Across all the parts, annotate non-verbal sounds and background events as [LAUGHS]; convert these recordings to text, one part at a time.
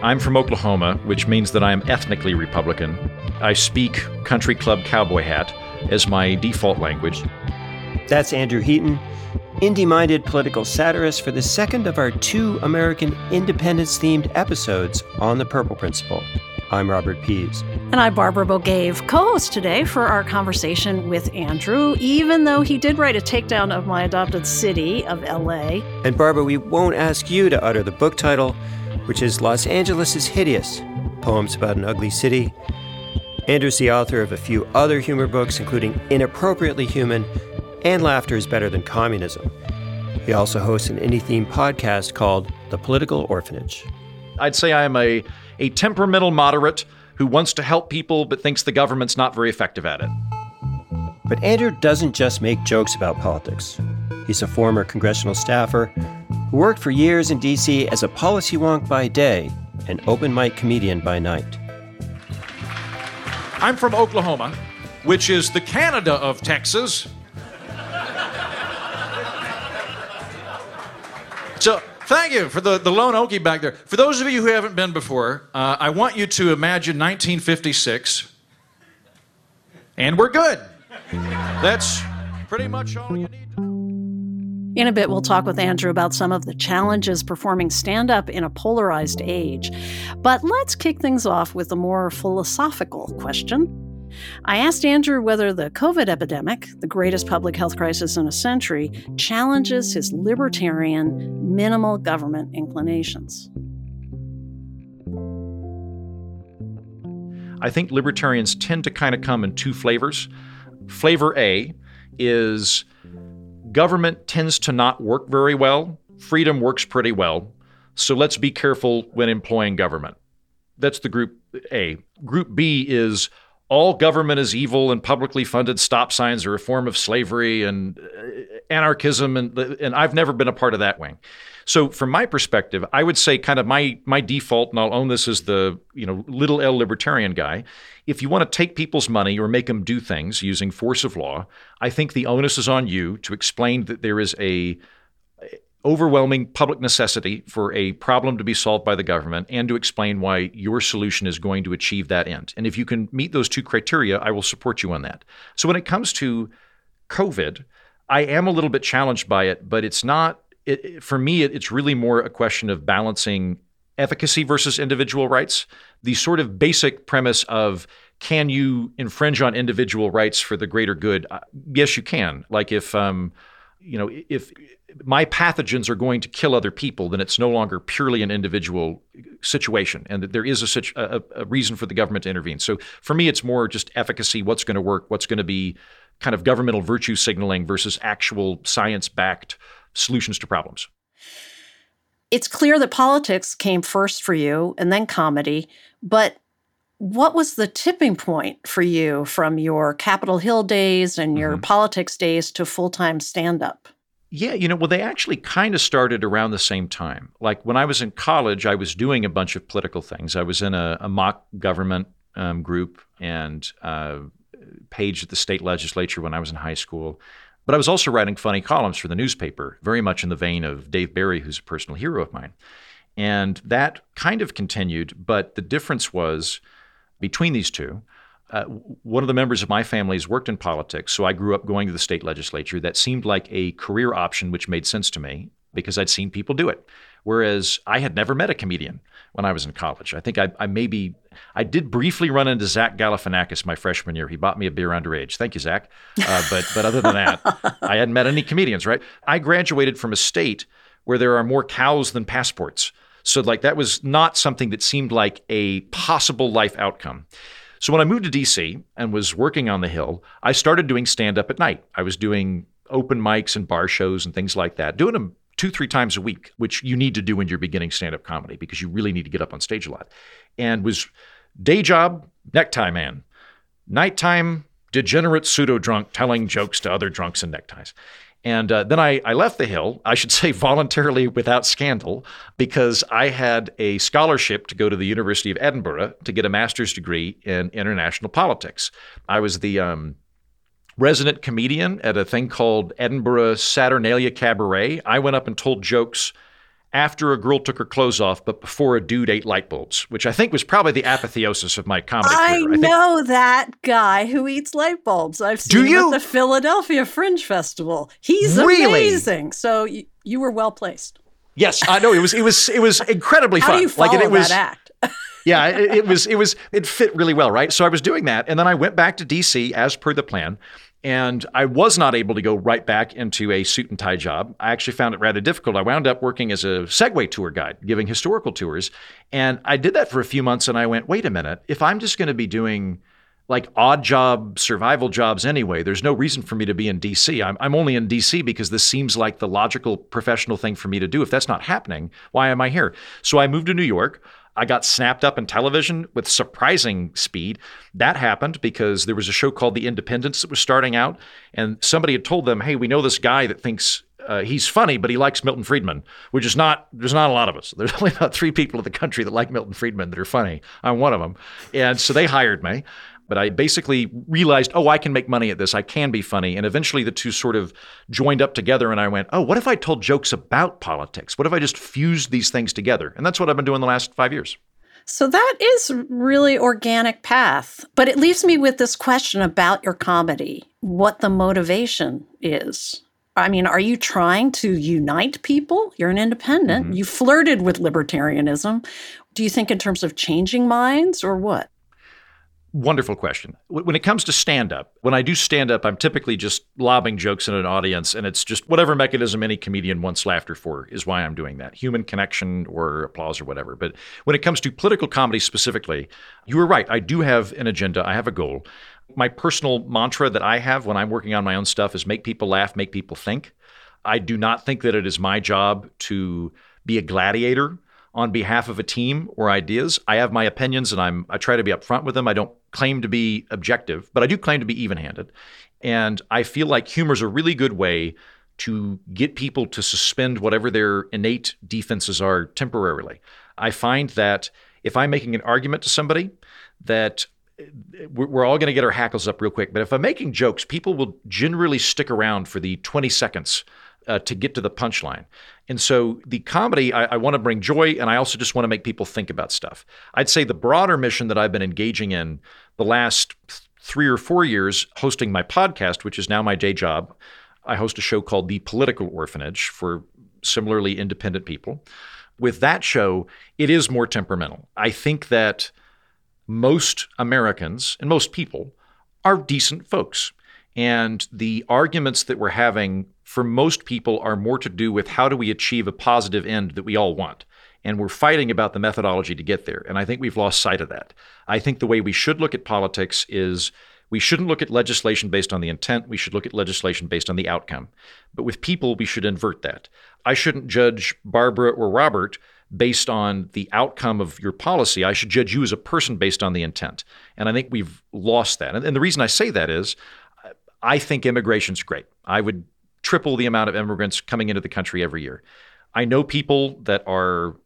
I'm from Oklahoma, which means that I am ethnically Republican. I speak country club cowboy hat as my default language. That's Andrew Heaton, indie minded political satirist for the second of our two American independence themed episodes on the Purple Principle. I'm Robert Pease. And I'm Barbara Bogaev, co host today for our conversation with Andrew, even though he did write a takedown of my adopted city of LA. And Barbara, we won't ask you to utter the book title, which is Los Angeles is Hideous Poems About an Ugly City. Andrew's the author of a few other humor books, including Inappropriately Human and Laughter is Better Than Communism. He also hosts an indie themed podcast called The Political Orphanage. I'd say I am a, a temperamental moderate who wants to help people but thinks the government's not very effective at it. But Andrew doesn't just make jokes about politics. He's a former congressional staffer who worked for years in D.C. as a policy wonk by day and open mic comedian by night. I'm from Oklahoma, which is the Canada of Texas. So, thank you for the, the lone Okie back there. For those of you who haven't been before, uh, I want you to imagine 1956, and we're good. That's pretty much all you need in a bit, we'll talk with Andrew about some of the challenges performing stand up in a polarized age. But let's kick things off with a more philosophical question. I asked Andrew whether the COVID epidemic, the greatest public health crisis in a century, challenges his libertarian, minimal government inclinations. I think libertarians tend to kind of come in two flavors. Flavor A is government tends to not work very well. Freedom works pretty well. So let's be careful when employing government. That's the group A. Group B is all government is evil and publicly funded stop signs are a form of slavery and uh, anarchism and and I've never been a part of that wing. So from my perspective, I would say kind of my my default and I'll own this as the, you know, little L libertarian guy. If you want to take people's money or make them do things using force of law, I think the onus is on you to explain that there is a overwhelming public necessity for a problem to be solved by the government and to explain why your solution is going to achieve that end. And if you can meet those two criteria, I will support you on that. So when it comes to COVID, I am a little bit challenged by it, but it's not, it, for me, it, it's really more a question of balancing efficacy versus individual rights. The sort of basic premise of can you infringe on individual rights for the greater good? Uh, yes, you can. Like if, um, you know, if my pathogens are going to kill other people, then it's no longer purely an individual situation, and that there is a, a, a reason for the government to intervene. So for me, it's more just efficacy, what's going to work, what's going to be kind of governmental virtue signaling versus actual science-backed solutions to problems. It's clear that politics came first for you, and then comedy, but what was the tipping point for you from your Capitol Hill days and your mm-hmm. politics days to full time stand up? Yeah, you know, well, they actually kind of started around the same time. Like when I was in college, I was doing a bunch of political things. I was in a, a mock government um, group and uh, page at the state legislature when I was in high school. But I was also writing funny columns for the newspaper, very much in the vein of Dave Barry, who's a personal hero of mine. And that kind of continued, but the difference was between these two uh, one of the members of my family has worked in politics, so I grew up going to the state legislature. That seemed like a career option, which made sense to me because I'd seen people do it. Whereas I had never met a comedian when I was in college. I think I, I maybe I did briefly run into Zach Galifianakis my freshman year. He bought me a beer underage. Thank you, Zach. Uh, but but other than that, I hadn't met any comedians. Right? I graduated from a state where there are more cows than passports. So like that was not something that seemed like a possible life outcome. So when I moved to DC and was working on the Hill, I started doing stand up at night. I was doing open mics and bar shows and things like that, doing them two, three times a week, which you need to do when you're beginning stand up comedy because you really need to get up on stage a lot. And was day job, necktie man, nighttime, degenerate pseudo drunk telling jokes to other drunks in neckties. And uh, then I, I left the Hill, I should say [LAUGHS] voluntarily without scandal, because I had a scholarship to go to the University of Edinburgh to get a master's degree in international politics. I was the um, resident comedian at a thing called Edinburgh Saturnalia Cabaret. I went up and told jokes after a girl took her clothes off, but before a dude ate light bulbs, which I think was probably the apotheosis of my comedy I career. I know that guy who eats light bulbs. I've Do seen him you? at the Philadelphia Fringe Festival. He's Really? amazing. So you, you were well placed. Yes, I know it was it was it was incredibly [LAUGHS] How fun. do you follow like it, was that act? [LAUGHS] yeah, it, it was it was it fit really well, right? So I was doing that, and then I went back to DC as per the plan. And I was not able to go right back into a suit and tie job. I actually found it rather difficult. I wound up working as a Segway tour guide, giving historical tours. And I did that for a few months. And I went, wait a minute, if I'm just going to be doing like odd job survival jobs anyway, there's no reason for me to be in DC. I'm, I'm only in DC because this seems like the logical professional thing for me to do. If that's not happening, why am I here? So I moved to New York. I got snapped up in television with surprising speed. That happened because there was a show called The Independents that was starting out, and somebody had told them, "Hey, we know this guy that thinks uh, he's funny, but he likes Milton Friedman," which is not. There's not a lot of us. There's [LAUGHS] only about three people in the country that like Milton Friedman that are funny. I'm one of them, and so they hired me. But I basically realized, oh, I can make money at this. I can be funny. And eventually the two sort of joined up together. And I went, oh, what if I told jokes about politics? What if I just fused these things together? And that's what I've been doing the last five years. So that is really organic path. But it leaves me with this question about your comedy, what the motivation is. I mean, are you trying to unite people? You're an independent. Mm-hmm. You flirted with libertarianism. Do you think in terms of changing minds or what? Wonderful question. When it comes to stand up, when I do stand up, I'm typically just lobbing jokes in an audience, and it's just whatever mechanism any comedian wants laughter for is why I'm doing that human connection or applause or whatever. But when it comes to political comedy specifically, you were right. I do have an agenda, I have a goal. My personal mantra that I have when I'm working on my own stuff is make people laugh, make people think. I do not think that it is my job to be a gladiator on behalf of a team or ideas. I have my opinions and I'm I try to be upfront with them. I don't claim to be objective, but I do claim to be even-handed. And I feel like humor is a really good way to get people to suspend whatever their innate defenses are temporarily. I find that if I'm making an argument to somebody that eh, we're we're all going to get our hackles up real quick. But if I'm making jokes, people will generally stick around for the 20 seconds uh, to get to the punchline. And so the comedy, I, I want to bring joy, and I also just want to make people think about stuff. I'd say the broader mission that I've been engaging in the last th- three or four years, hosting my podcast, which is now my day job. I host a show called The Political Orphanage for similarly independent people. With that show, it is more temperamental. I think that most Americans and most people are decent folks. And the arguments that we're having for most people are more to do with how do we achieve a positive end that we all want. And we're fighting about the methodology to get there. And I think we've lost sight of that. I think the way we should look at politics is we shouldn't look at legislation based on the intent. We should look at legislation based on the outcome. But with people, we should invert that. I shouldn't judge Barbara or Robert based on the outcome of your policy. I should judge you as a person based on the intent. And I think we've lost that. And, the reason I say that is I think immigration's great. I would triple the amount of immigrants coming into the country every year. I know people that are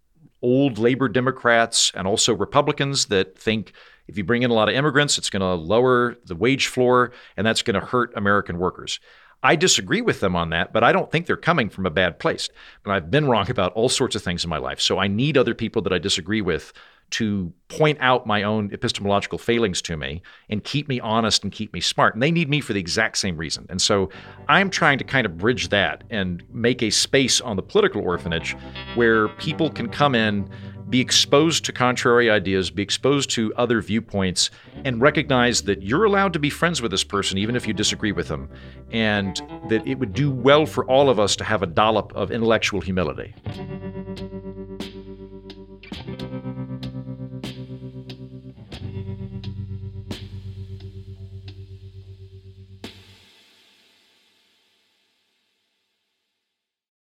old labor Democrats and also Republicans that think if you bring in a lot of immigrants, it's going to lower the wage floor and that's going to hurt American workers. I disagree with them on that, but I don't think they're coming from a bad place. And I've been wrong about all sorts of things in my life. So I need other people that I disagree with to point out my own epistemological failings to me and keep me honest and keep me smart. And they need me for the exact same reason. And so I'm trying to kind of bridge that and make a space on the political orphanage where people can come in, be exposed to contrary ideas, be exposed to other viewpoints, and recognize that you're allowed to be friends with this person even if you disagree with them. And that it would do well for all of us to have a dollop of intellectual humility.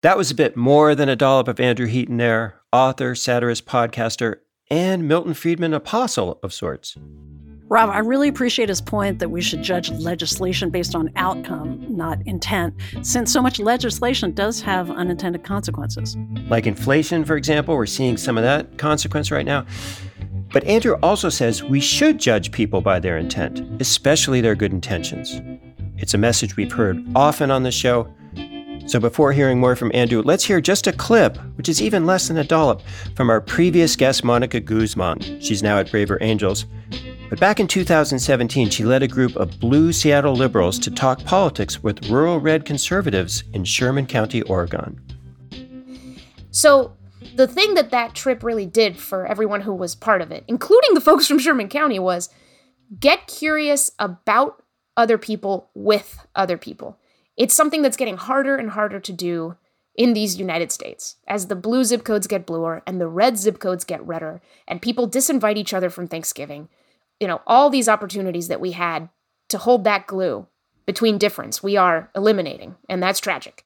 That was a bit more than a dollop of Andrew Heaton there, author, satirist, podcaster, and Milton Friedman apostle of sorts. Rob, I really appreciate his point that we should judge legislation based on outcome, not intent, since so much legislation does have unintended consequences. Like inflation, for example, we're seeing some of that consequence right now. But Andrew also says we should judge people by their intent, especially their good intentions. It's a message we've heard often on the show, So before hearing more from Andrew, let's hear just a clip, which is even less than a dollop, from our previous guest, Monica Guzman. She's now at Braver Angels. But back in 2017, she led a group of blue Seattle liberals to talk politics with rural red conservatives in Sherman County, Oregon. So, the thing that that trip really did for everyone who was part of it, including the folks from Sherman County, was get curious about other people with other people. It's something that's getting harder and harder to do in these United States as the blue zip codes get bluer and the red zip codes get redder and people disinvite each other from Thanksgiving. You know, all these opportunities that we had to hold that glue between difference, we are eliminating, and that's tragic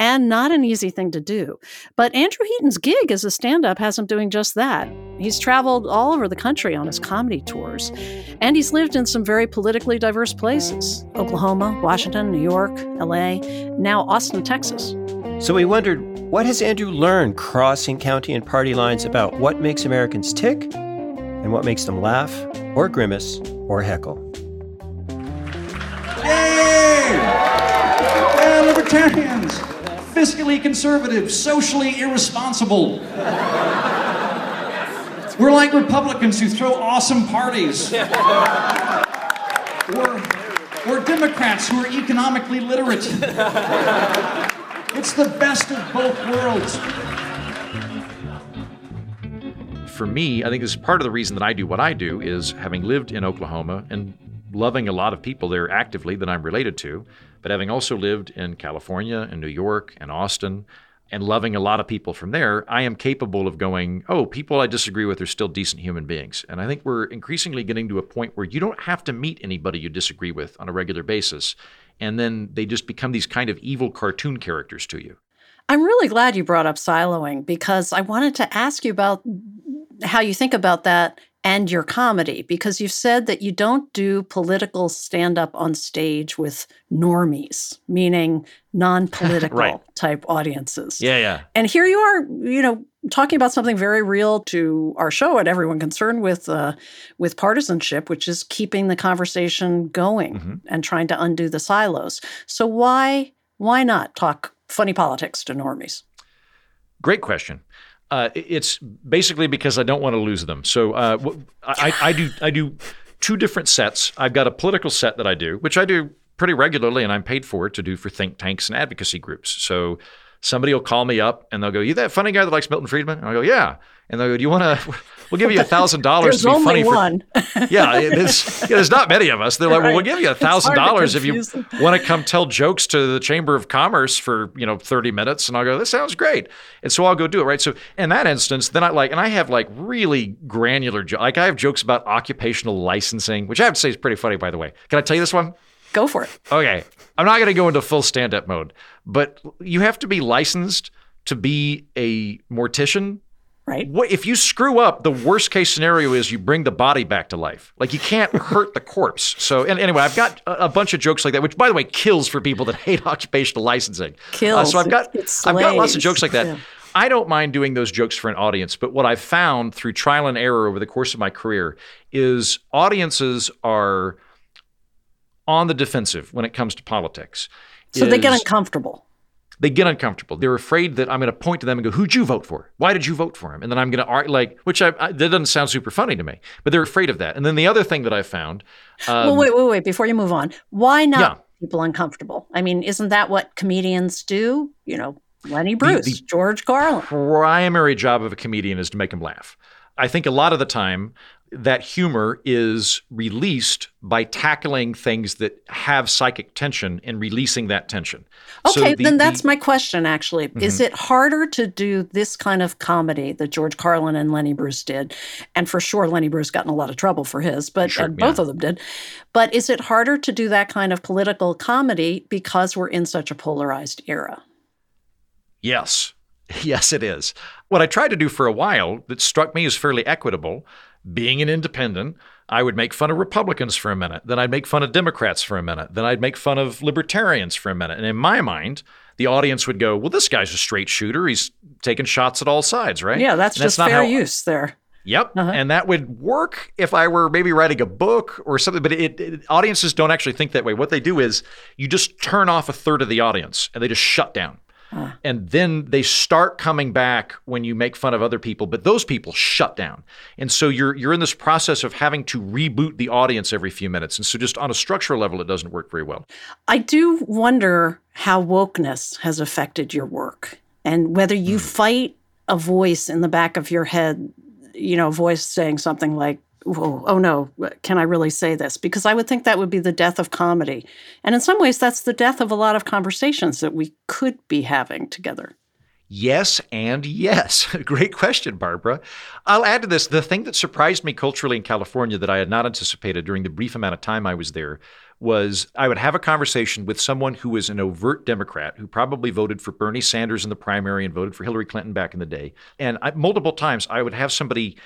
and not an easy thing to do. But Andrew Heaton's gig as a stand up has him doing just that. He's traveled all over the country on his comedy tours, and he's lived in some very politically diverse places Oklahoma, Washington, New York, LA, now Austin, Texas. So we wondered what has Andrew learned crossing county and party lines about what makes Americans tick and what makes them laugh or grimace or heckle? Yay! Yeah, libertarians! Fiscally conservative, socially irresponsible. We're like Republicans who throw awesome parties. We're, we're Democrats who are economically literate. It's the best of both worlds. For me, I think this is part of the reason that I do what I do is having lived in Oklahoma and loving a lot of people there actively that I'm related to, but having also lived in California and New York and Austin and loving a lot of people from there, I am capable of going, oh, people I disagree with are still decent human beings. And I think we're increasingly getting to a point where you don't have to meet anybody you disagree with on a regular basis. And then they just become these kind of evil cartoon characters to you. I'm really glad you brought up siloing because I wanted to ask you about how you think about that and your comedy because you've said that you don't do political stand up on stage with normies, meaning non [LAUGHS] political right. type audiences. Yeah, yeah. And here you are, you know, talking about something very real to our show and everyone concerned with uh, with partisanship, which is keeping the conversation going mm-hmm. and trying to undo the silos. So why why not talk funny politics to normies? Great question. Uh, it's basically because I don't want to lose them. So uh, I, I, do I do two different sets. I've got a political set that I do, which I do pretty regularly, and I'm paid for it to do for think tanks and advocacy groups. So somebody will call me up and they'll go, "You that funny guy that likes Milton Friedman?" And I go, "Yeah." And they'll go, "Do you want to? We'll give you a thousand dollars to be funny." One. For, [LAUGHS] yeah, there's, yeah, there's not many of us. They're like, "Well, we'll give you a thousand dollars if you want to come tell jokes to the Chamber of Commerce for you know 30 minutes." And I'll go, "This sounds great." And so I'll go do it. Right. So in that instance, then I like, and I have like really granular, jo- like I have jokes about occupational licensing, which I have to say is pretty funny, by the way. Can I tell you this one? Go for it. Okay. I'm not going to go into full stand up mode, but you have to be licensed to be a mortician. Right. What, if you screw up, the worst case scenario is you bring the body back to life. Like you can't [LAUGHS] hurt the corpse. So, and anyway, I've got a, a, bunch of jokes like that, which by the way kills for people that [LAUGHS] hate occupational licensing. Kills. Uh, so I've got I've got lots of jokes like that. Yeah. I don't mind doing those jokes for an audience, but what I've found through trial and error over the course of my career is audiences are on the defensive when it comes to politics. So they get uncomfortable. They get uncomfortable. They're afraid that I'm going to point to them and go, "Who'd you vote for? Why did you vote for him?" And then I'm going to like, which I, I, that doesn't sound super funny to me, but they're afraid of that. And then the other thing that I found. Um, well, wait, wait, wait. Before you move on, why not yeah. people uncomfortable? I mean, isn't that what comedians do? You know, Lenny Bruce, the, the George Carlin. Primary job of a comedian is to make him laugh. I think a lot of the time that humor is released by tackling things that have psychic tension and releasing that tension. Okay, so the, then that's the, my question actually. Mm-hmm. Is it harder to do this kind of comedy that George Carlin and Lenny Bruce did? And for sure, Lenny Bruce got in a lot of trouble for his, but sure, both yeah. of them did. But is it harder to do that kind of political comedy because we're in such a polarized era? Yes. [LAUGHS] Yes, it is. What I tried to do for a while that struck me as fairly equitable being an independent, I would make fun of Republicans for a minute. Then I'd make fun of Democrats for a minute. Then I'd make fun of libertarians for a minute. And in my mind, the audience would go, well, this guy's a straight shooter. He's taking shots at all sides, right? Yeah, that's, that's just fair how, use there. Yep. Uh-huh. And that would work if I were maybe writing a book or something, but it, it, audiences don't actually think that way. What they do is you just turn off a third of the audience and they just shut down. Uh. And then they start coming back when you make fun of other people, but those people shut down. And so you're you're in this process of having to reboot the audience every few minutes. And so just on a structural level it doesn't work very well. I do wonder how wokeness has affected your work and whether you mm. fight a voice in the back of your head you know, voice saying something like, oh, oh no, can I really say this? Because I would think that would be the death of comedy. And in some ways, that's the death of a lot of conversations that we could be having together. Yes, and yes. [LAUGHS] Great question, Barbara. I'll add to this the thing that surprised me culturally in California that I had not anticipated during the brief amount of time I was there was I would have a conversation with someone who was an overt Democrat who probably voted for Bernie Sanders in the primary and voted for Hillary Clinton back in the day. And I, multiple times I would have somebody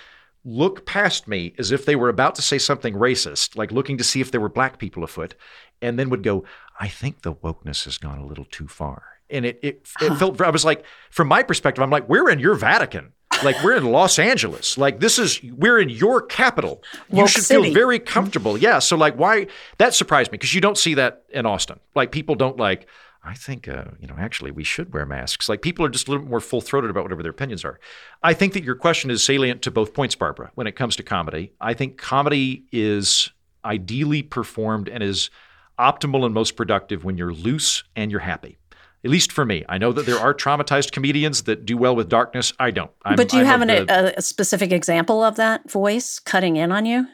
look past me as if they were about to say something racist, like looking to see if there were black people afoot, and then would go, I think the wokeness has gone a little too far. And it, it, it [SIGHS] felt, I was like, from my perspective, I'm like, we're in your Vatican. Like we're in Los Angeles. Like this is we're in your capital. You should City. feel very comfortable. Yeah. So like why that surprised me because you don't see that in Austin. Like people don't like. I think uh, you know actually we should wear masks. Like people are just a little more full throated about whatever their opinions are. I think that your question is salient to both points, Barbara. When it comes to comedy, I think comedy is ideally performed and is optimal and most productive when you're loose and you're happy at least for me. I know that there are traumatized comedians that do well with darkness. I don't. I'm, but do you I'm have an, the, a, specific example of that voice cutting in on you?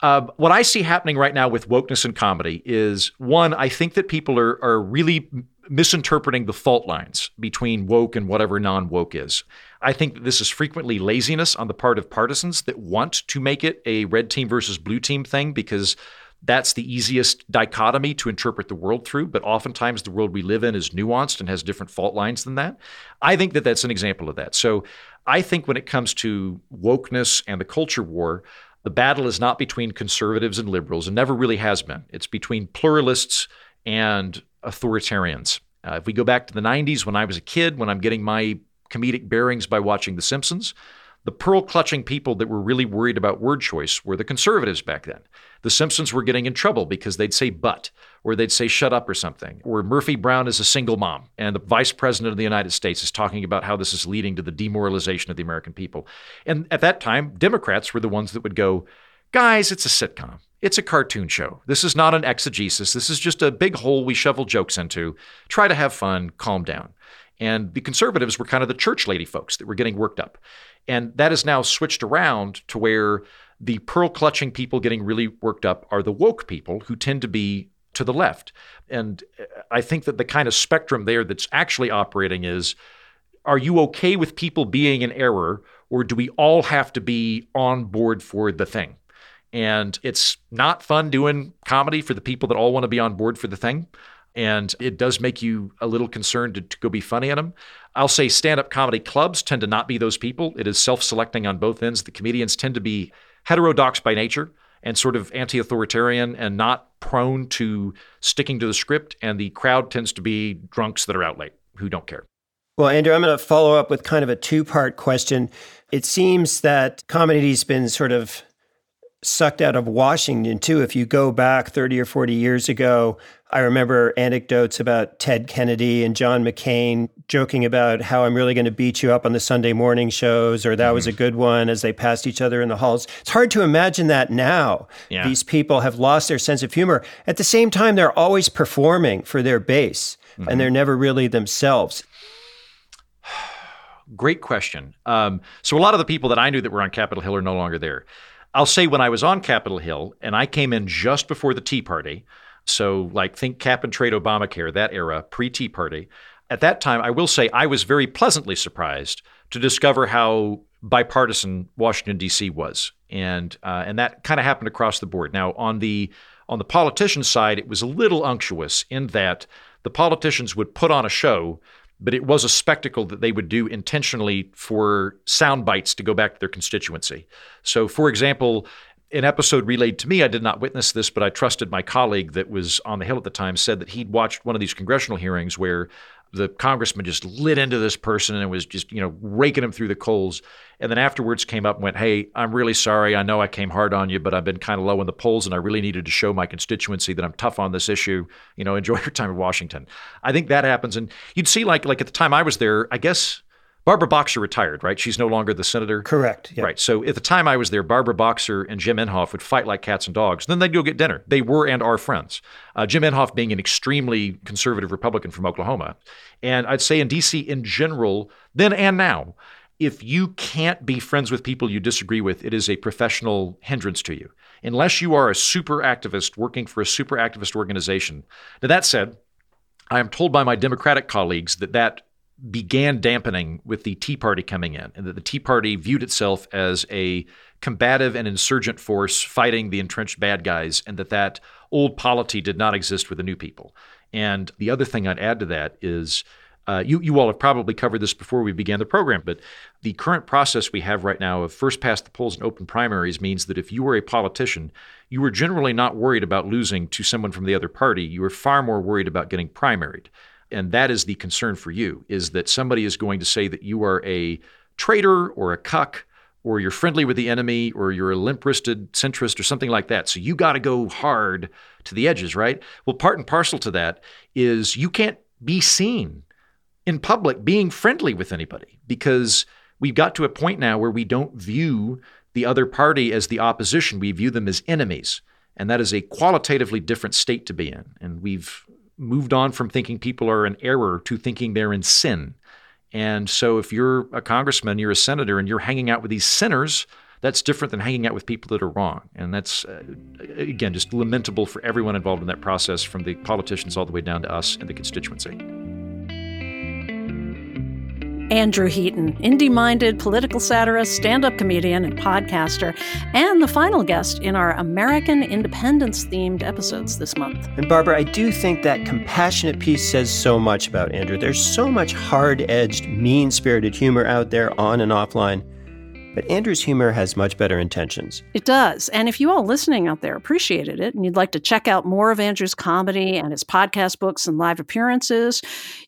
Uh, what I see happening right now with wokeness and comedy is one, I think that people are, are really misinterpreting the fault lines between woke and whatever non woke is. I think that this is frequently laziness on the part of partisans that want to make it a red team versus blue team thing because that's the easiest dichotomy to interpret the world through, but oftentimes the world we live in is nuanced and has different fault lines than that. I think that that's an example of that. So I think when it comes to wokeness and the culture war, the battle is not between conservatives and liberals, and never really has been. It's between pluralists and authoritarians. Uh, if we go back to the 90s when I was a kid, when I'm getting my comedic bearings by watching The Simpsons, the pearl clutching people that were really worried about word choice were the conservatives back then. The Simpsons were getting in trouble because they'd say but, or they'd say shut up or something, or Murphy Brown is a single mom, and the vice president of the United States is talking about how this is leading to the demoralization of the American people. And at that time, Democrats were the ones that would go, guys, it's a sitcom. It's a cartoon show. This is not an exegesis. This is just a big hole we shovel jokes into. Try to have fun, calm down. And the conservatives were kind of the church lady folks that were getting worked up. And that is now switched around to where the pearl clutching people getting really worked up are the woke people who tend to be to the left. And uh, I think that the kind of spectrum there that's actually operating is are you okay with people being in error, or do we all have to be on board for the thing? And it's not fun doing comedy for the people that all want to be on board for the thing and it does make you a little concerned to, to go be funny at them. I'll say stand up comedy clubs tend to not be those people. It is self selecting on both ends. The comedians tend to be heterodox by nature and sort of anti authoritarian and not prone to sticking to the script. And the crowd tends to be drunks that are out late who don't care. Well, Andrew, I'm going to follow up with kind of a two part question. It seems that comedy's been sort of sucked out of Washington too. If you go back 30 or 40 years ago, I remember anecdotes about Ted Kennedy and John McCain joking about how I'm really going to beat you up on the Sunday morning shows, or that mm-hmm. was a mm-hmm. good one as they passed each other in the halls. It's hard to imagine that now. Yeah. These people have lost their sense of humor. At the same time, they're always performing for their base, mm-hmm. and they're never really themselves. [SIGHS] Great question. Um, so, a lot of the people that I knew that were on Capitol Hill are no longer there. I'll say when I was on Capitol Hill and I came in just before the Tea Party, so like think cap and trade Obamacare, that era, pre Tea Party. At that time, I will say I was very pleasantly surprised to discover how bipartisan Washington D.C. was, and uh, and that kind of happened across the board. Now on the on the politician side, it was a little unctuous in that the politicians would put on a show but it was a spectacle that they would do intentionally for sound bites to go back to their constituency. So, for example, an episode relayed to me, I did not witness this, but I trusted my colleague that was on the Hill at the time, said that he'd watched one of these congressional hearings where the congressman just lit into this person and was just, you know, raking him through the coals. And then afterwards came up and went, Hey, I'm really sorry. I know I came hard on you, but I've been kind of low in the polls and I really needed to show my constituency that I'm tough on this issue. You know, enjoy [LAUGHS] your time in Washington. I think that happens. And you'd see like like at the time I was there, I guess Barbara Boxer retired, right? She's no longer the senator. Correct. Yep. Right. So at the time I was there, Barbara Boxer and Jim Inhofe would fight like cats and dogs. Then they'd go get dinner. They were and are friends. Uh, Jim Inhofe being an extremely conservative Republican from Oklahoma. And I'd say in D.C. in general, then and now, if you can't be friends with people you disagree with, it is a professional hindrance to you. Unless you are a super activist working for a super activist organization. Now, that said, I am told by my Democratic colleagues that that began dampening with the Tea Party coming in, and that the Tea Party viewed itself as a combative and insurgent force fighting the entrenched bad guys, and that that old polity did not exist with the new people. And the other thing I'd add to that is. Uh, you, you all have probably covered this before we began the program, but the current process we have right now of first past the polls and open primaries means that if you were a politician, you were generally not worried about losing to someone from the other party. You were far more worried about getting primaried and that is the concern for you is that somebody is going to say that you are a traitor or a cuck or you're friendly with the enemy or you're a limp-wristed centrist or something like that. So you got to go hard to the edges right? Well part and parcel to that is you can't be seen in public being friendly with anybody because we've got to a point now where we don't view the other party as the opposition. We view them as enemies and that is a qualitatively different state to be in. And we've moved on from thinking people are in error to thinking they're in sin. And so if you're a congressman, you're a senator, and you're hanging out with these sinners, that's different than hanging out with people that are wrong. And that's, uh, again, just lamentable for everyone involved in that process, from the politicians all the way down to us and the constituency. Andrew Heaton, indie minded political satirist, stand up comedian, and podcaster, and the final guest in our American independence themed episodes this month. And Barbara, I do think that compassionate piece says so much about Andrew. There's so much hard edged, mean spirited humor out there on and offline. But Andrew's humor has much better intentions. It does. And if you all listening out there appreciated it and you'd like to check out more of Andrew's comedy and his podcast books and live appearances,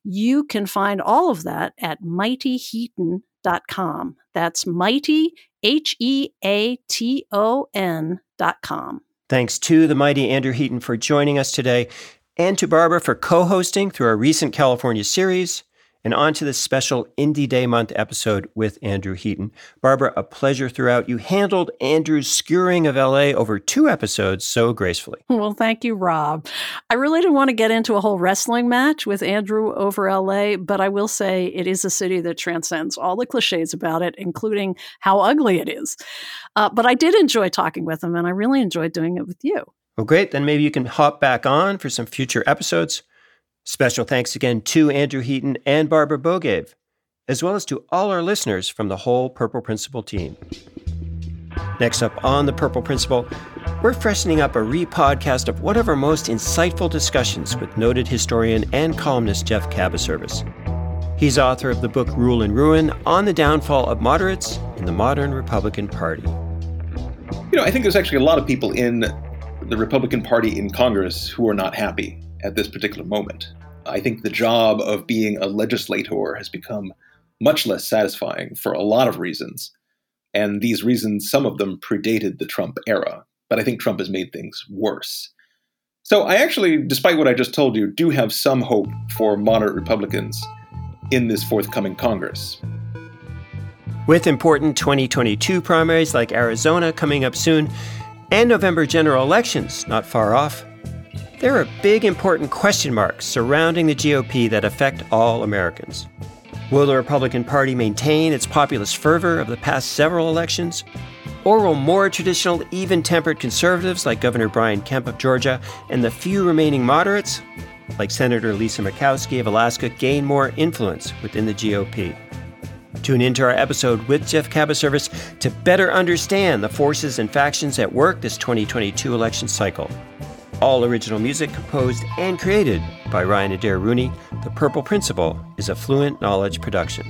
you can find all of that at mightyheaton.com. That's mighty, H E A T O N.com. Thanks to the mighty Andrew Heaton for joining us today, and to Barbara for co hosting through our recent California series and on to this special Indie Day Month episode with Andrew Heaton. Barbara, a pleasure throughout. You handled Andrew's skewering of LA over two episodes so gracefully. Well, thank you, Rob. I really didn't want to get into a whole wrestling match with Andrew over LA, but I will say it is a city that transcends all the cliches about it, including how ugly it is. Uh, but I did enjoy talking with him, and I really enjoyed doing it with you. Well, great. Then maybe you can hop back on for some future episodes. Special thanks again to Andrew Heaton and Barbara Bogaev, as well as to all our listeners from the whole Purple Principle team. Next up on the Purple Principle, we're freshening up a re-podcast of one of our most insightful discussions with noted historian and columnist Jeff Kabaservice. He's author of the book Rule and Ruin on the downfall of moderates in the modern Republican Party. You know, I think there's actually a lot of people in the Republican Party in Congress who are not happy at this particular moment. I think the job of being a legislator has become much less satisfying for a lot of reasons. And these reasons, some of them predated the Trump era, but I think Trump has made things worse. So I actually, despite what I just told you, do have some hope for moderate Republicans in this forthcoming Congress. With important 2022 primaries like Arizona coming up soon, and November general elections not far off, there are big important question marks surrounding the GOP that affect all Americans. Will the Republican Party maintain its populist fervor of the past several elections? Or will more traditional, even tempered conservatives like Governor Brian Kemp of Georgia and the few remaining moderates, like Senator Lisa Murkowski of Alaska, gain more influence within the GOP? Tune into our episode with Jeff Kabaservice to better understand the forces and factions at work this 2022 election cycle. All original music composed and created by Ryan Adair Rooney. The Purple Principle is a Fluent Knowledge production.